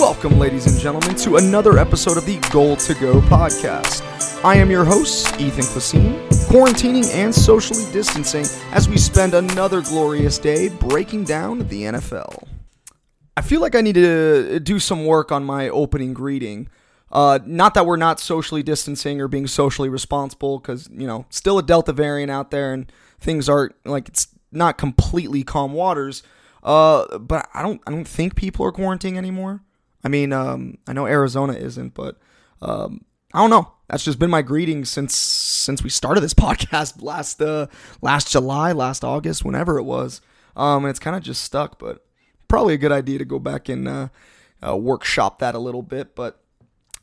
Welcome, ladies and gentlemen, to another episode of the Goal to Go podcast. I am your host, Ethan Fasine, quarantining and socially distancing as we spend another glorious day breaking down the NFL. I feel like I need to do some work on my opening greeting. Uh, not that we're not socially distancing or being socially responsible, because you know, still a Delta variant out there, and things are like it's not completely calm waters. Uh, but I don't, I don't think people are quarantining anymore. I mean, um, I know Arizona isn't, but um, I don't know. That's just been my greeting since since we started this podcast last uh, last July, last August, whenever it was. Um, and it's kind of just stuck, but probably a good idea to go back and uh, uh, workshop that a little bit. But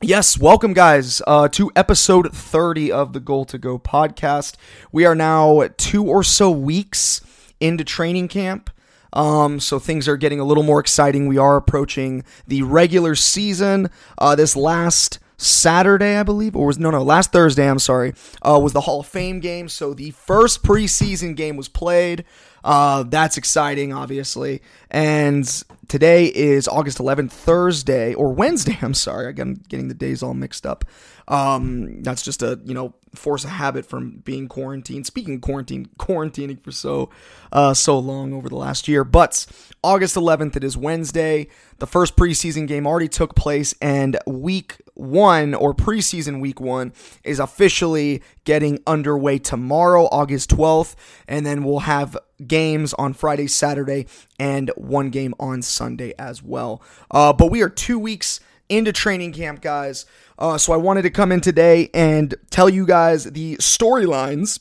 yes, welcome guys uh, to episode 30 of the Goal to Go podcast. We are now two or so weeks into training camp. Um, so things are getting a little more exciting. We are approaching the regular season. Uh, this last Saturday, I believe, or was no, no, last Thursday. I'm sorry, uh, was the Hall of Fame game. So the first preseason game was played. Uh, that's exciting, obviously. And today is August 11th, Thursday or Wednesday. I'm sorry, I'm getting the days all mixed up. Um, that's just a you know force a habit from being quarantined. Speaking quarantine, quarantining for so uh, so long over the last year. But August 11th, it is Wednesday. The first preseason game already took place, and week one or preseason week one is officially getting underway tomorrow, August 12th, and then we'll have games on Friday, Saturday, and one game on Sunday as well. Uh, but we are two weeks into training camp, guys. Uh, so I wanted to come in today and tell you guys the storylines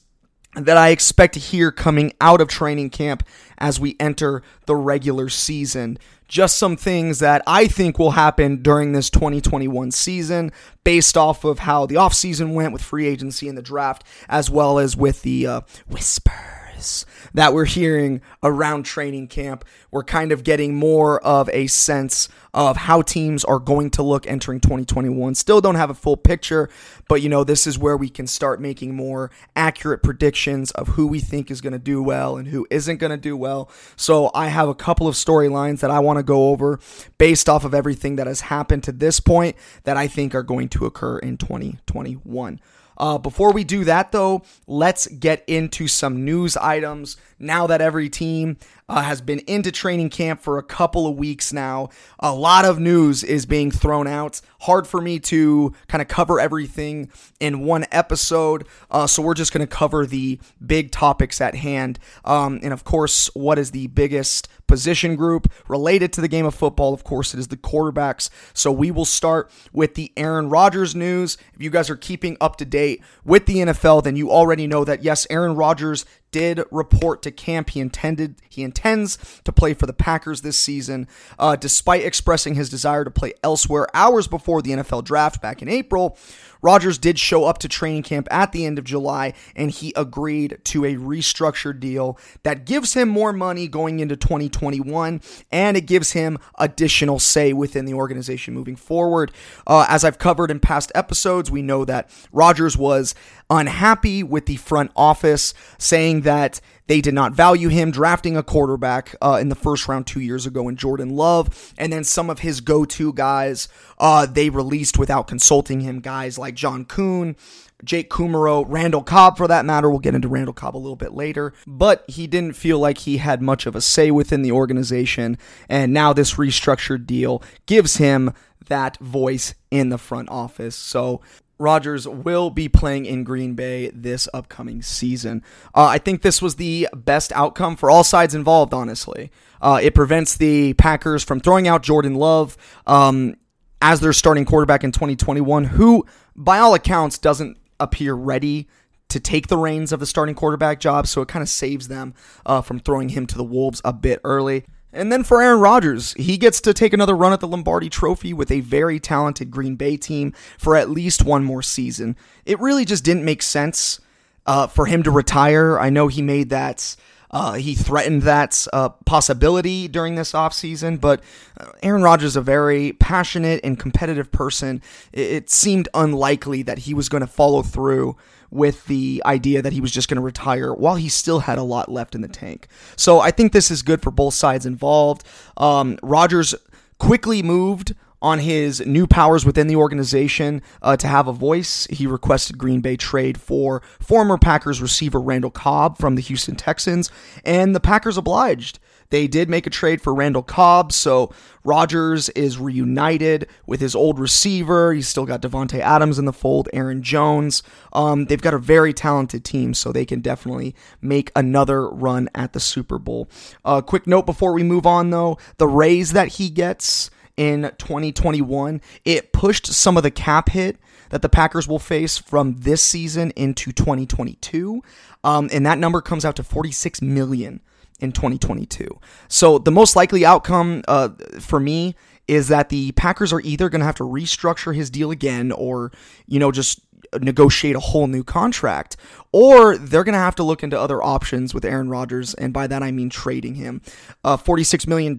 that I expect to hear coming out of training camp as we enter the regular season. Just some things that I think will happen during this 2021 season based off of how the offseason went with free agency and the draft, as well as with the uh, whispers that we're hearing around training camp. We're kind of getting more of a sense of how teams are going to look entering 2021. Still don't have a full picture, but you know, this is where we can start making more accurate predictions of who we think is going to do well and who isn't going to do well. So I have a couple of storylines that I want to go over based off of everything that has happened to this point that I think are going to occur in 2021. Uh, before we do that, though, let's get into some news items. Now that every team uh, has been into training camp for a couple of weeks now, a lot of news is being thrown out. Hard for me to kind of cover everything in one episode, uh, so we're just going to cover the big topics at hand. Um, and of course, what is the biggest position group related to the game of football? Of course, it is the quarterbacks. So we will start with the Aaron Rodgers news. If you guys are keeping up to date with the NFL, then you already know that yes, Aaron Rodgers did report to camp he intended he intends to play for the Packers this season, uh, despite expressing his desire to play elsewhere hours before the NFL draft back in April. Rodgers did show up to training camp at the end of July and he agreed to a restructured deal that gives him more money going into 2021 and it gives him additional say within the organization moving forward. Uh, as I've covered in past episodes, we know that Rodgers was unhappy with the front office, saying that they did not value him drafting a quarterback uh, in the first round two years ago in Jordan Love. And then some of his go to guys uh, they released without consulting him, guys like John Kuhn. Jake Kumerow, Randall Cobb for that matter. We'll get into Randall Cobb a little bit later. But he didn't feel like he had much of a say within the organization. And now this restructured deal gives him that voice in the front office. So Rodgers will be playing in Green Bay this upcoming season. Uh, I think this was the best outcome for all sides involved, honestly. Uh, it prevents the Packers from throwing out Jordan Love um, as their starting quarterback in 2021, who, by all accounts, doesn't appear ready to take the reins of the starting quarterback job. So it kind of saves them uh, from throwing him to the Wolves a bit early. And then for Aaron Rodgers, he gets to take another run at the Lombardi Trophy with a very talented Green Bay team for at least one more season. It really just didn't make sense uh, for him to retire. I know he made that. Uh, he threatened that uh, possibility during this offseason, but uh, Aaron Rodgers is a very passionate and competitive person. It, it seemed unlikely that he was going to follow through with the idea that he was just going to retire while he still had a lot left in the tank. So I think this is good for both sides involved. Um, Rodgers quickly moved on his new powers within the organization uh, to have a voice, he requested Green Bay trade for former Packers receiver Randall Cobb from the Houston Texans, and the Packers obliged. They did make a trade for Randall Cobb, so Rodgers is reunited with his old receiver. He's still got Davante Adams in the fold, Aaron Jones. Um, they've got a very talented team, so they can definitely make another run at the Super Bowl. A uh, quick note before we move on, though: the raise that he gets in 2021, it pushed some of the cap hit that the Packers will face from this season into 2022. Um, and that number comes out to 46 million in 2022. So the most likely outcome uh, for me is that the Packers are either going to have to restructure his deal again or, you know, just negotiate a whole new contract, or they're going to have to look into other options with Aaron Rodgers, and by that I mean trading him. Uh, $46 million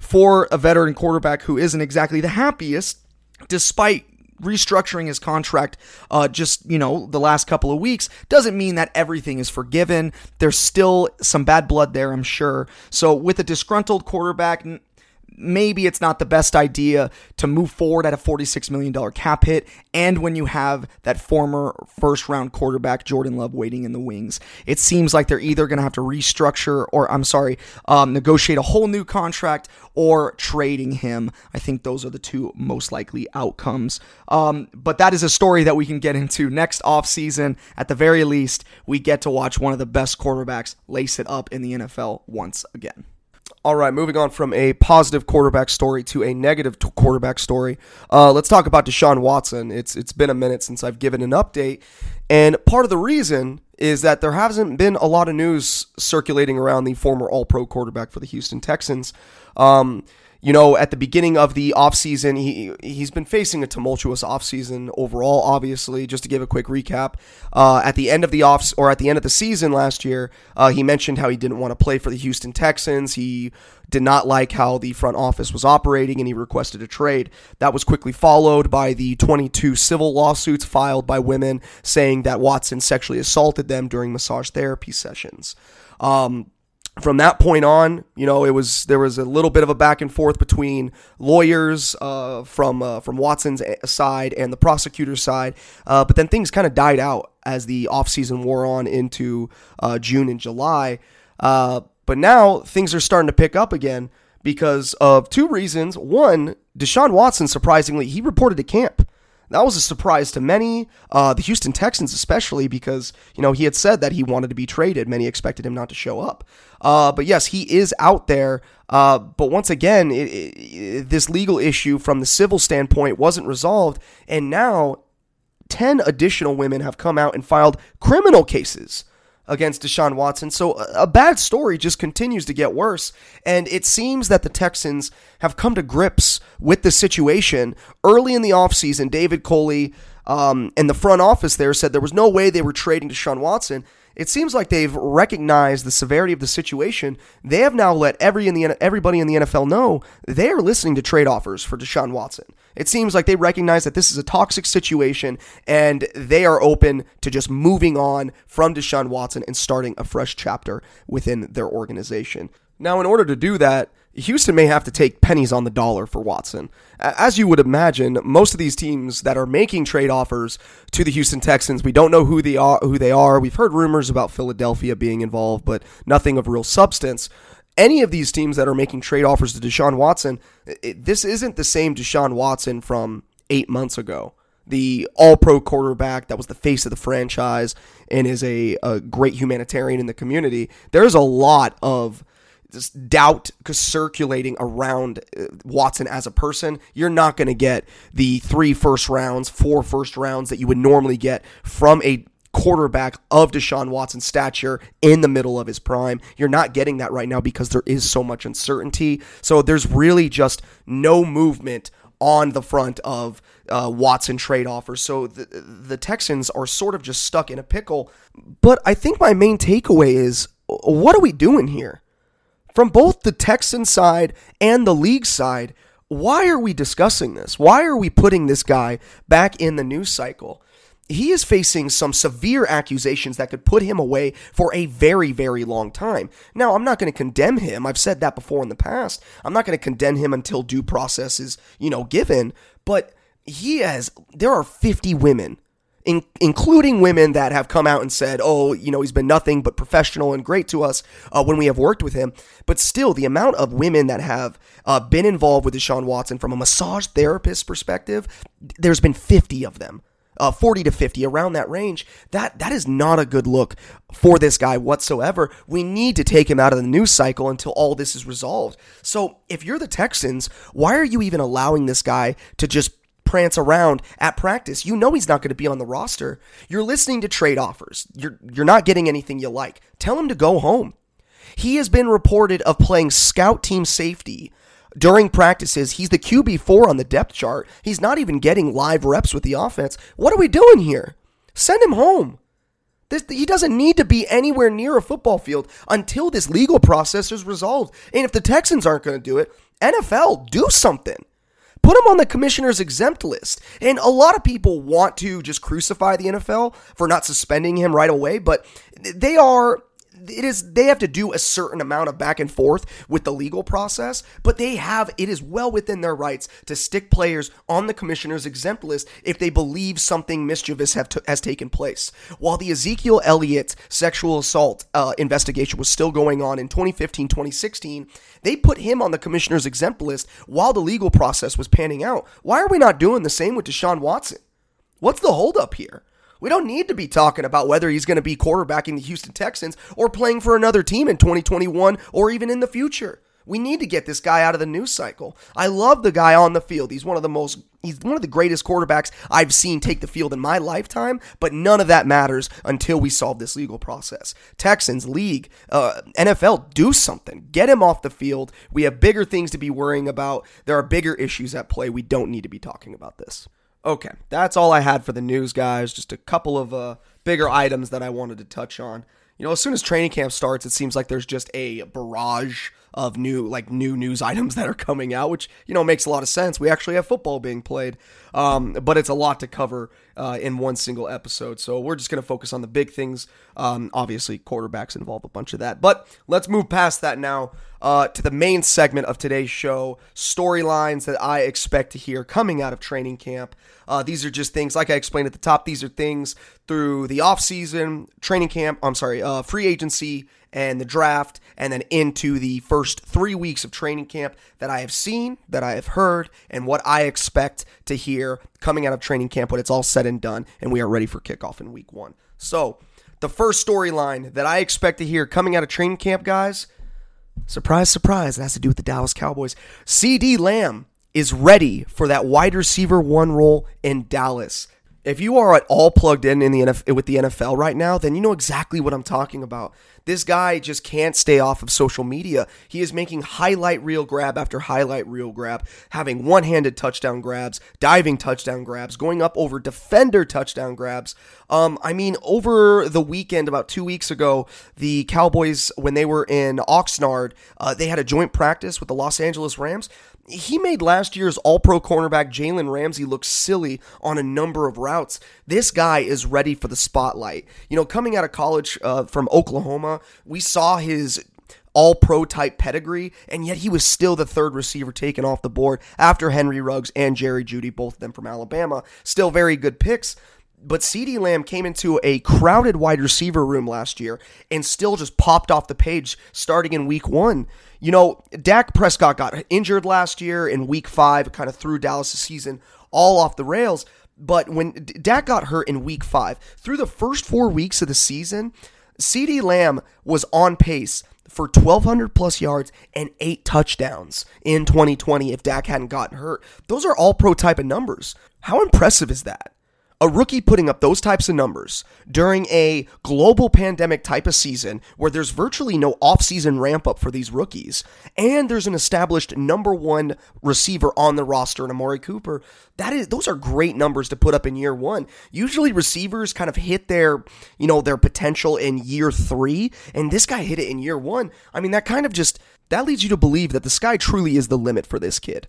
for a veteran quarterback who isn't exactly the happiest, despite restructuring his contract uh, just you know the last couple of weeks doesn't mean that everything is forgiven there's still some bad blood there i'm sure so with a disgruntled quarterback maybe it's not the best idea to move forward at a $46 million cap hit and when you have that former first round quarterback Jordan Love waiting in the wings. It seems like they're either going to have to restructure or, I'm sorry, um, negotiate a whole new contract or trading him. I think those are the two most likely outcomes. Um, but that is a story that we can get into next offseason. At the very least, we get to watch one of the best quarterbacks lace it up in the NFL once again. All right, moving on from a positive quarterback story to a negative t- quarterback story. Uh, let's talk about Deshaun Watson. It's it's been a minute since I've given an update, and part of the reason is that there hasn't been a lot of news circulating around the former All Pro quarterback for the Houston Texans. Um, you know, at the beginning of the offseason, he he's been facing a tumultuous offseason overall, obviously. Just to give a quick recap, uh, at the end of the off or at the end of the season last year, uh, he mentioned how he didn't want to play for the Houston Texans. He did not like how the front office was operating and he requested a trade. That was quickly followed by the 22 civil lawsuits filed by women saying that Watson sexually assaulted them during massage therapy sessions. Um, from that point on, you know, it was there was a little bit of a back and forth between lawyers uh, from uh, from Watson's side and the prosecutor's side, uh, but then things kind of died out as the offseason wore on into uh, June and July. Uh, but now things are starting to pick up again because of two reasons. One, Deshaun Watson, surprisingly, he reported to camp. That was a surprise to many, uh, the Houston Texans especially, because you know he had said that he wanted to be traded. Many expected him not to show up, uh, but yes, he is out there. Uh, but once again, it, it, this legal issue from the civil standpoint wasn't resolved, and now ten additional women have come out and filed criminal cases against Deshaun Watson. So a bad story just continues to get worse. And it seems that the Texans have come to grips with the situation. Early in the offseason, David Culley um, and the front office there said there was no way they were trading Deshaun Watson it seems like they've recognized the severity of the situation. They have now let every in the everybody in the NFL know they are listening to trade offers for Deshaun Watson. It seems like they recognize that this is a toxic situation and they are open to just moving on from Deshaun Watson and starting a fresh chapter within their organization. Now, in order to do that, Houston may have to take pennies on the dollar for Watson. As you would imagine, most of these teams that are making trade offers to the Houston Texans, we don't know who they are. Who they are. We've heard rumors about Philadelphia being involved, but nothing of real substance. Any of these teams that are making trade offers to Deshaun Watson, it, this isn't the same Deshaun Watson from eight months ago the all pro quarterback that was the face of the franchise and is a, a great humanitarian in the community. There's a lot of this doubt circulating around uh, Watson as a person, you're not going to get the three first rounds, four first rounds that you would normally get from a quarterback of Deshaun Watson's stature in the middle of his prime. You're not getting that right now because there is so much uncertainty. So there's really just no movement on the front of uh, Watson trade offers. So the, the Texans are sort of just stuck in a pickle. But I think my main takeaway is what are we doing here? From both the Texan side and the league side, why are we discussing this? Why are we putting this guy back in the news cycle? he is facing some severe accusations that could put him away for a very, very long time. Now, I'm not going to condemn him. I've said that before in the past. I'm not going to condemn him until due process is, you know, given. But he has, there are 50 women in, including women that have come out and said, oh, you know, he's been nothing but professional and great to us uh, when we have worked with him. But still, the amount of women that have uh, been involved with Deshaun Watson from a massage therapist perspective, there's been 50 of them. Uh, 40 to 50 around that range that that is not a good look for this guy whatsoever we need to take him out of the news cycle until all this is resolved so if you're the texans why are you even allowing this guy to just prance around at practice. You know he's not going to be on the roster. You're listening to trade offers. You're you're not getting anything you like. Tell him to go home. He has been reported of playing scout team safety during practices. He's the QB4 on the depth chart. He's not even getting live reps with the offense. What are we doing here? Send him home. This, he doesn't need to be anywhere near a football field until this legal process is resolved. And if the Texans aren't going to do it, NFL, do something. Put him on the commissioner's exempt list. And a lot of people want to just crucify the NFL for not suspending him right away, but they are it is they have to do a certain amount of back and forth with the legal process, but they have it is well within their rights to stick players on the commissioner's exempt list if they believe something mischievous have has taken place. While the Ezekiel Elliott sexual assault uh, investigation was still going on in 2015, 2016, they put him on the commissioner's exempt list while the legal process was panning out. Why are we not doing the same with Deshaun Watson? What's the holdup here? We don't need to be talking about whether he's going to be quarterbacking the Houston Texans or playing for another team in 2021 or even in the future. We need to get this guy out of the news cycle. I love the guy on the field. He's one of the most he's one of the greatest quarterbacks I've seen take the field in my lifetime, but none of that matters until we solve this legal process. Texans, league, uh, NFL, do something. Get him off the field. We have bigger things to be worrying about. There are bigger issues at play. We don't need to be talking about this. Okay, that's all I had for the news, guys. Just a couple of uh, bigger items that I wanted to touch on. You know, as soon as training camp starts, it seems like there's just a barrage of new like new news items that are coming out, which you know makes a lot of sense. We actually have football being played, um, but it's a lot to cover uh, in one single episode. So we're just going to focus on the big things. Um, obviously, quarterbacks involve a bunch of that, but let's move past that now uh, to the main segment of today's show: storylines that I expect to hear coming out of training camp. Uh, these are just things, like I explained at the top. These are things through the off season, training camp. I'm sorry, uh, free agency and the draft, and then into the first three weeks of training camp that I have seen, that I have heard, and what I expect to hear coming out of training camp when it's all said and done, and we are ready for kickoff in week one. So, the first storyline that I expect to hear coming out of training camp, guys, surprise, surprise, it has to do with the Dallas Cowboys. CeeDee Lamb is ready for that wide receiver one role in Dallas. If you are at all plugged in in the NFL, with the NFL right now, then you know exactly what I'm talking about. This guy just can't stay off of social media. He is making highlight reel grab after highlight reel grab, having one handed touchdown grabs, diving touchdown grabs, going up over defender touchdown grabs. Um, I mean, over the weekend, about two weeks ago, the Cowboys, when they were in Oxnard, uh, they had a joint practice with the Los Angeles Rams he made last year's all pro cornerback Jalen Ramsey look silly on a number of routes. This guy is ready for the spotlight. You know, coming out of college uh, from Oklahoma, we saw his all pro type pedigree, and yet he was still the third receiver taken off the board after Henry Ruggs and Jerry Jeudy, both of them from Alabama. Still very good picks. But CeeDee Lamb came into a crowded wide receiver room last year and still just popped off the page starting in week one. You know, Dak Prescott got injured last year in week five, kind of threw Dallas' season all off the rails. But when Dak got hurt in week five, through the first four weeks of the season, CeeDee Lamb was on pace for 1,200 plus yards and eight touchdowns in 2020 if Dak hadn't gotten hurt. Those are all pro type of numbers. How impressive is that? A rookie putting up those types of numbers during a global pandemic type of season where there's virtually no offseason ramp up for these rookies, and there's an established number one receiver on the roster in Amari Cooper, that is those are great numbers to put up in year one. Usually receivers kind of hit their, you know, their potential in year three, and this guy hit it in year one. I mean, that kind of just that leads you to believe that the sky truly is the limit for this kid.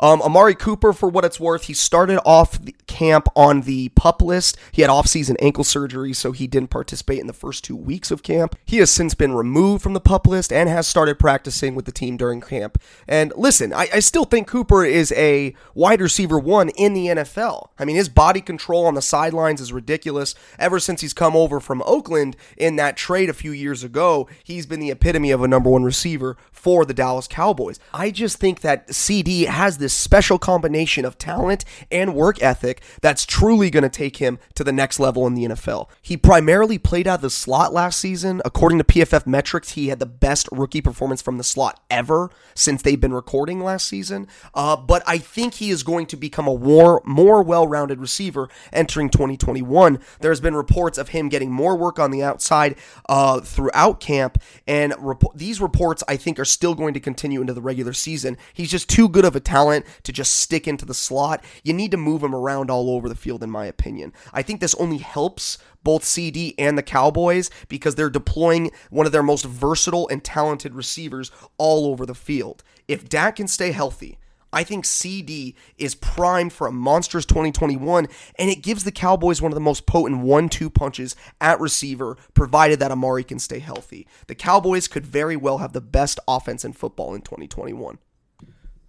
Um, Amari Cooper, for what it's worth, he started off camp on the pup list. He had off-season ankle surgery, so he didn't participate in the first two weeks of camp. He has since been removed from the pup list and has started practicing with the team during camp. And listen, I, I still think Cooper is a wide receiver one in the NFL. I mean, his body control on the sidelines is ridiculous. Ever since he's come over from Oakland in that trade a few years ago, he's been the epitome of a number one receiver for the Dallas Cowboys. I just think that CeeDee has this special combination of talent and work ethic that's truly going to take him to the next level in the NFL. He primarily played out of the slot last season. According to PFF metrics, he had the best rookie performance from the slot ever since they've been recording last season. Uh, but I think he is going to become a more, more well rounded receiver entering 2021. There's been reports of him getting more work on the outside uh, throughout camp, and rep- these reports I think are still going to continue into the regular season. He's just too good of a talent to just stick into the slot. You need to move him around all over the field, in my opinion. I think this only helps both CeeDee and the Cowboys because they're deploying one of their most versatile and talented receivers all over the field. If Dak can stay healthy, I think CeeDee is primed for a monstrous 2021, and it gives the Cowboys one of the most potent one two punches at receiver, provided that Amari can stay healthy. The Cowboys could very well have the best offense in football in 2021.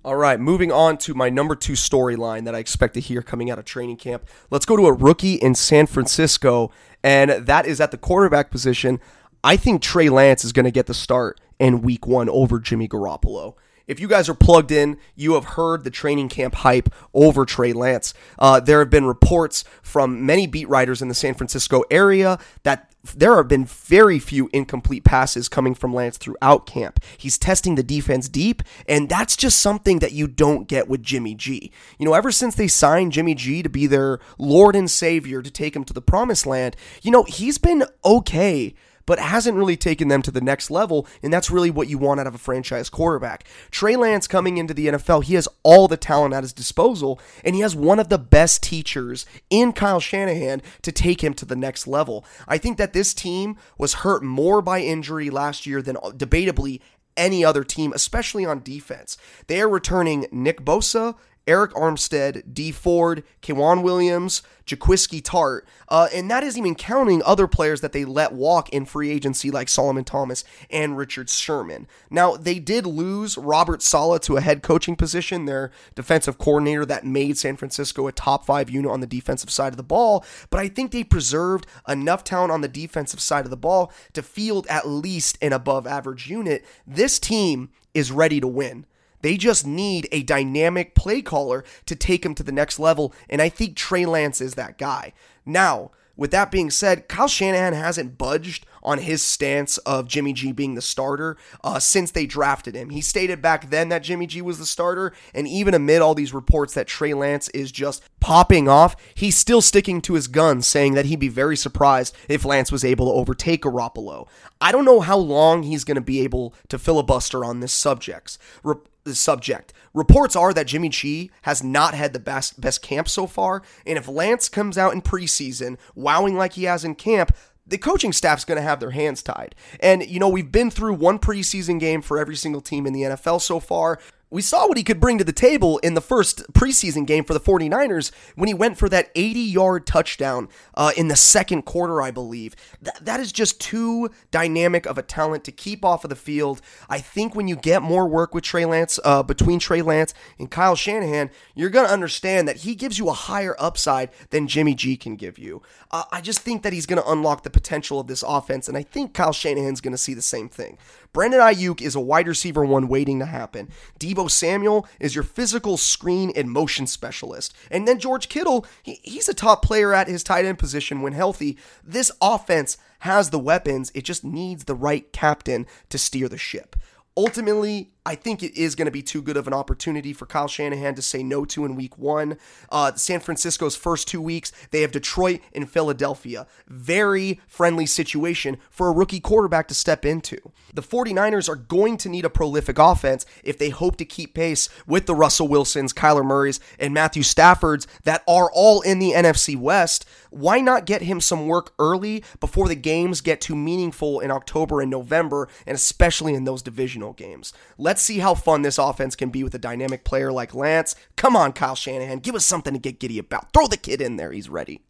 All right, moving on to my number two storyline that I expect to hear coming out of training camp. Let's go to a rookie in San Francisco, and that is at the quarterback position. I think Trey Lance is going to get the start in week one over Jimmy Garoppolo. If you guys are plugged in, you have heard the training camp hype over Trey Lance. Uh, there have been reports from many beat writers in the San Francisco area that there have been very few incomplete passes coming from Lance throughout camp. He's testing the defense deep, and that's just something that you don't get with Jimmy G. You know, ever since they signed Jimmy G to be their Lord and Savior to take him to the promised land, you know, he's been okay but hasn't really taken them to the next level, and that's really what you want out of a franchise quarterback. Trey Lance coming into the NFL, he has all the talent at his disposal, and he has one of the best teachers in Kyle Shanahan to take him to the next level. I think that this team was hurt more by injury last year than debatably any other team, especially on defense. They are returning Nick Bosa Arik Armstead, Dee Ford, K'Waun Williams, Jaquiski Tartt, uh, and that isn't even counting other players that they let walk in free agency like Solomon Thomas and Richard Sherman. Now, they did lose Robert Saleh to a head coaching position, their defensive coordinator that made San Francisco a top five unit on the defensive side of the ball, but I think they preserved enough talent on the defensive side of the ball to field at least an above average unit. This team is ready to win. They just need a dynamic play caller to take them to the next level, and I think Trey Lance is that guy. Now, with that being said, Kyle Shanahan hasn't budged on his stance of Jimmy G being the starter uh, since they drafted him. He stated back then that Jimmy G was the starter, and even amid all these reports that Trey Lance is just popping off, he's still sticking to his guns, saying that he'd be very surprised if Lance was able to overtake Garoppolo. I don't know how long he's going to be able to filibuster on this subject. Re- subject. Reports are that Jimmy G has not had the best best camp so far, and if Lance comes out in preseason wowing like he has in camp, the coaching staff's going to have their hands tied. And, you know, we've been through one preseason game for every single team in the NFL so far we saw what he could bring to the table in the first preseason game for the 49ers when he went for that 80 yard touchdown uh, in the second quarter, I believe. Th- that is just too dynamic of a talent to keep off of the field. I think when you get more work with Trey Lance, uh, between Trey Lance and Kyle Shanahan, you're going to understand that he gives you a higher upside than Jimmy G can give you. Uh, I just think that he's going to unlock the potential of this offense, and I think Kyle Shanahan's going to see the same thing. Brandon Aiyuk is a wide receiver one waiting to happen. Deebo Samuel is your physical screen and motion specialist. And then George Kittle, he, he's a top player at his tight end position when healthy. This offense has the weapons, it just needs the right captain to steer the ship. Ultimately, I think it is going to be too good of an opportunity for Kyle Shanahan to say no to in week one. Uh, San Francisco's first two weeks, they have Detroit and Philadelphia. Very friendly situation for a rookie quarterback to step into. the 49ers are going to need a prolific offense if they hope to keep pace with the Russell Wilsons, Kyler Murrays, and Matthew Staffords that are all in the NFC West. Why not get him some work early before the games get too meaningful in October and November, and especially in those divisional games? Let's see how fun this offense can be with a dynamic player like Lance. Come on, Kyle Shanahan, give us something to get giddy about. Throw the kid in there, he's ready.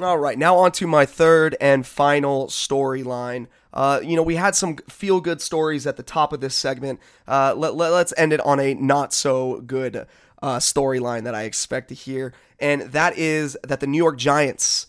All right, now on to my third and final storyline. Uh, you know, we had some feel good stories at the top of this segment. Uh, let, let, us end it on a not so good uh, storyline that I expect to hear, and that is that the New York Giants.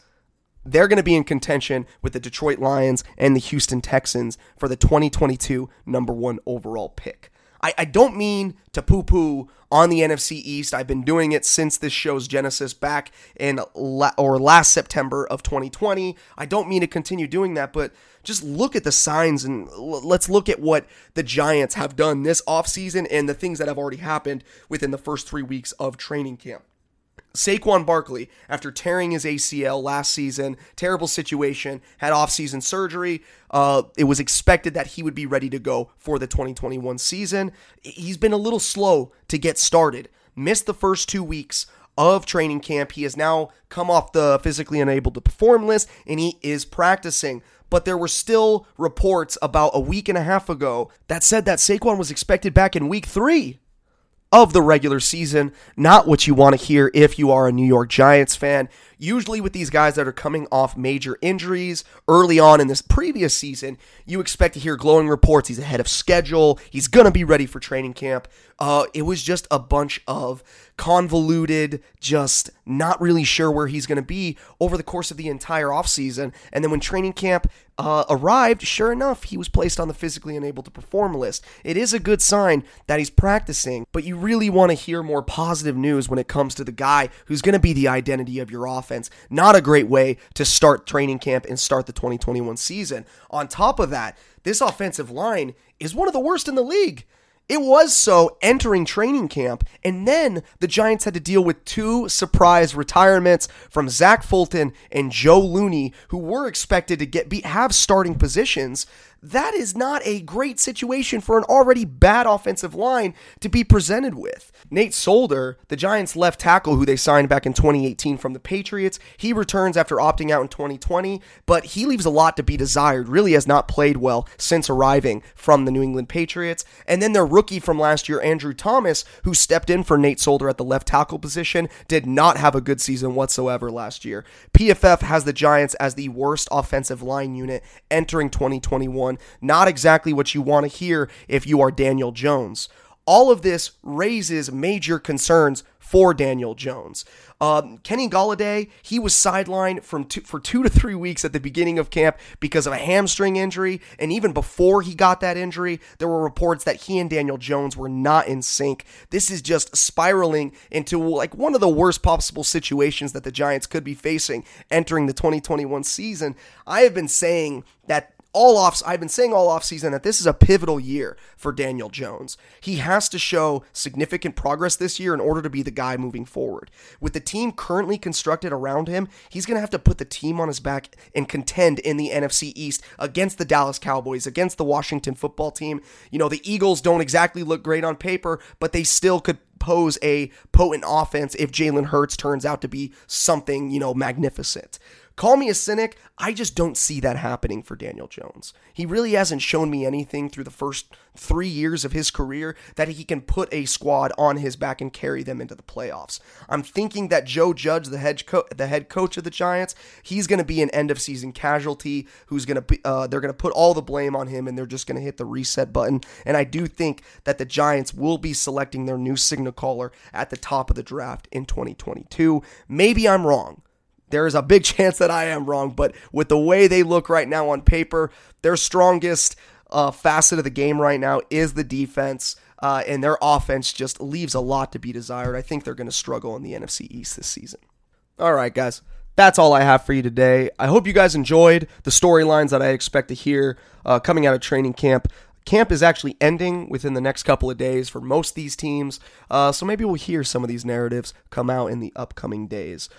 They're going to be in contention with the Detroit Lions and the Houston Texans for the 2022 number one overall pick. I, I don't mean to poo poo on the NFC East. I've been doing it since this show's genesis back in la- or last September of 2020. I don't mean to continue doing that, but just look at the signs and l- let's look at what the Giants have done this offseason and the things that have already happened within the first three weeks of training camp. Saquon Barkley, after tearing his ACL last season, terrible situation, had offseason surgery. Uh, it was expected that he would be ready to go for the 2021 season. He's been a little slow to get started. Missed the first two weeks of training camp. He has now come off the physically unable to perform list and he is practicing. But there were still reports about a week and a half ago that said that Saquon was expected back in week three of the regular season. Not what you want to hear if you are a New York Giants fan. Usually, with these guys that are coming off major injuries early on in this previous season, you expect to hear glowing reports. He's ahead of schedule. He's going to be ready for training camp. Uh, it was just a bunch of convoluted, just not really sure where he's going to be over the course of the entire offseason. And then when training camp uh, arrived, sure enough, he was placed on the physically unable to perform list. It is a good sign that he's practicing, but you really want to hear more positive news when it comes to the guy who's going to be the identity of your offense. Not a great way to start training camp and start the 2021 season. On top of that, this offensive line is one of the worst in the league. It was so entering training camp, and then the Giants had to deal with two surprise retirements from Zach Fulton and Joe Looney, who were expected to get be, have starting positions that is not a great situation for an already bad offensive line to be presented with. Nate Solder, the Giants left tackle who they signed back in 2018 from the Patriots, he returns after opting out in 2020, but he leaves a lot to be desired. Really has not played well since arriving from the New England Patriots. And then their rookie from last year, Andrew Thomas, who stepped in for Nate Solder at the left tackle position, did not have a good season whatsoever last year. PFF has the Giants as the worst offensive line unit entering 2021 Not exactly what you want to hear if you are Daniel Jones. All of this raises major concerns for Daniel Jones. Um, Kenny Golladay, he was sidelined from two, for two to three weeks at the beginning of camp because of a hamstring injury. And even before he got that injury, there were reports that he and Daniel Jones were not in sync. This is just spiraling into like one of the worst possible situations that the Giants could be facing entering the 2021 season. I have been saying that all off I've been saying all off season that this is a pivotal year for Daniel Jones. He has to show significant progress this year in order to be the guy moving forward. With the team currently constructed around him, he's going to have to put the team on his back and contend in the NFC East against the Dallas Cowboys, against the Washington football team. You know, the Eagles don't exactly look great on paper, but they still could pose a potent offense if Jalen Hurts turns out to be something, you know, magnificent. Call me a cynic. I just don't see that happening for Daniel Jones. He really hasn't shown me anything through the first three years of his career that he can put a squad on his back and carry them into the playoffs. I'm thinking that Joe Judge, the head co- the head coach of the Giants, he's going to be an end of season casualty. Who's going to be? Uh, they're going to put all the blame on him, and they're just going to hit the reset button. And I do think that the Giants will be selecting their new signal caller at the top of the draft in 2022. Maybe I'm wrong. There is a big chance that I am wrong, but with the way they look right now on paper, their strongest uh, facet of the game right now is the defense. Uh, and their offense just leaves a lot to be desired. I think they're going to struggle in the NFC East this season. All right, guys. That's all I have for you today. I hope you guys enjoyed the storylines that I expect to hear uh, coming out of training camp. Camp is actually ending within the next couple of days for most of these teams, uh, so maybe we'll hear some of these narratives come out in the upcoming days.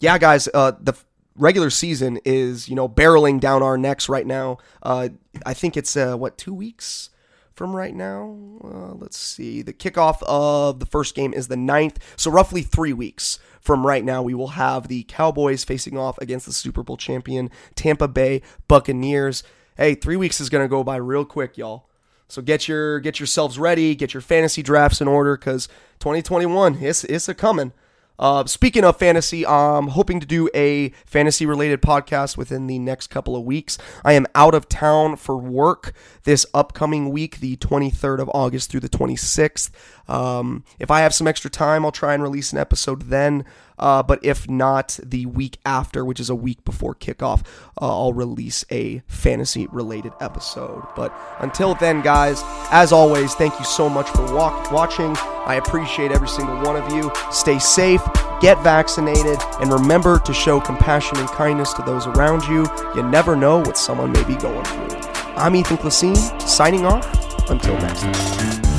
Yeah, guys, uh, the regular season is you know barreling down our necks right now. Uh, I think it's uh, what two weeks from right now. Uh, let's see. The kickoff of the first game is the 9th, so roughly three weeks from right now, we will have the Cowboys facing off against the Super Bowl champion Tampa Bay Buccaneers. Hey, three weeks is gonna go by real quick, y'all. So get your get yourselves ready, get your fantasy drafts in order, because 2021 it's it's a coming. Uh, speaking of fantasy, I'm hoping to do a fantasy related podcast within the next couple of weeks. I am out of town for work this upcoming week, the 23rd of August through the 26th. Um, if I have some extra time, I'll try and release an episode then. Uh, but if not, the week after, which is a week before kickoff, uh, I'll release a fantasy related episode. But until then, guys, as always, thank you so much for walk- watching. I appreciate every single one of you. Stay safe, get vaccinated, and remember to show compassion and kindness to those around you. You never know what someone may be going through. I'm Ethan Clasine, signing off. Until next time.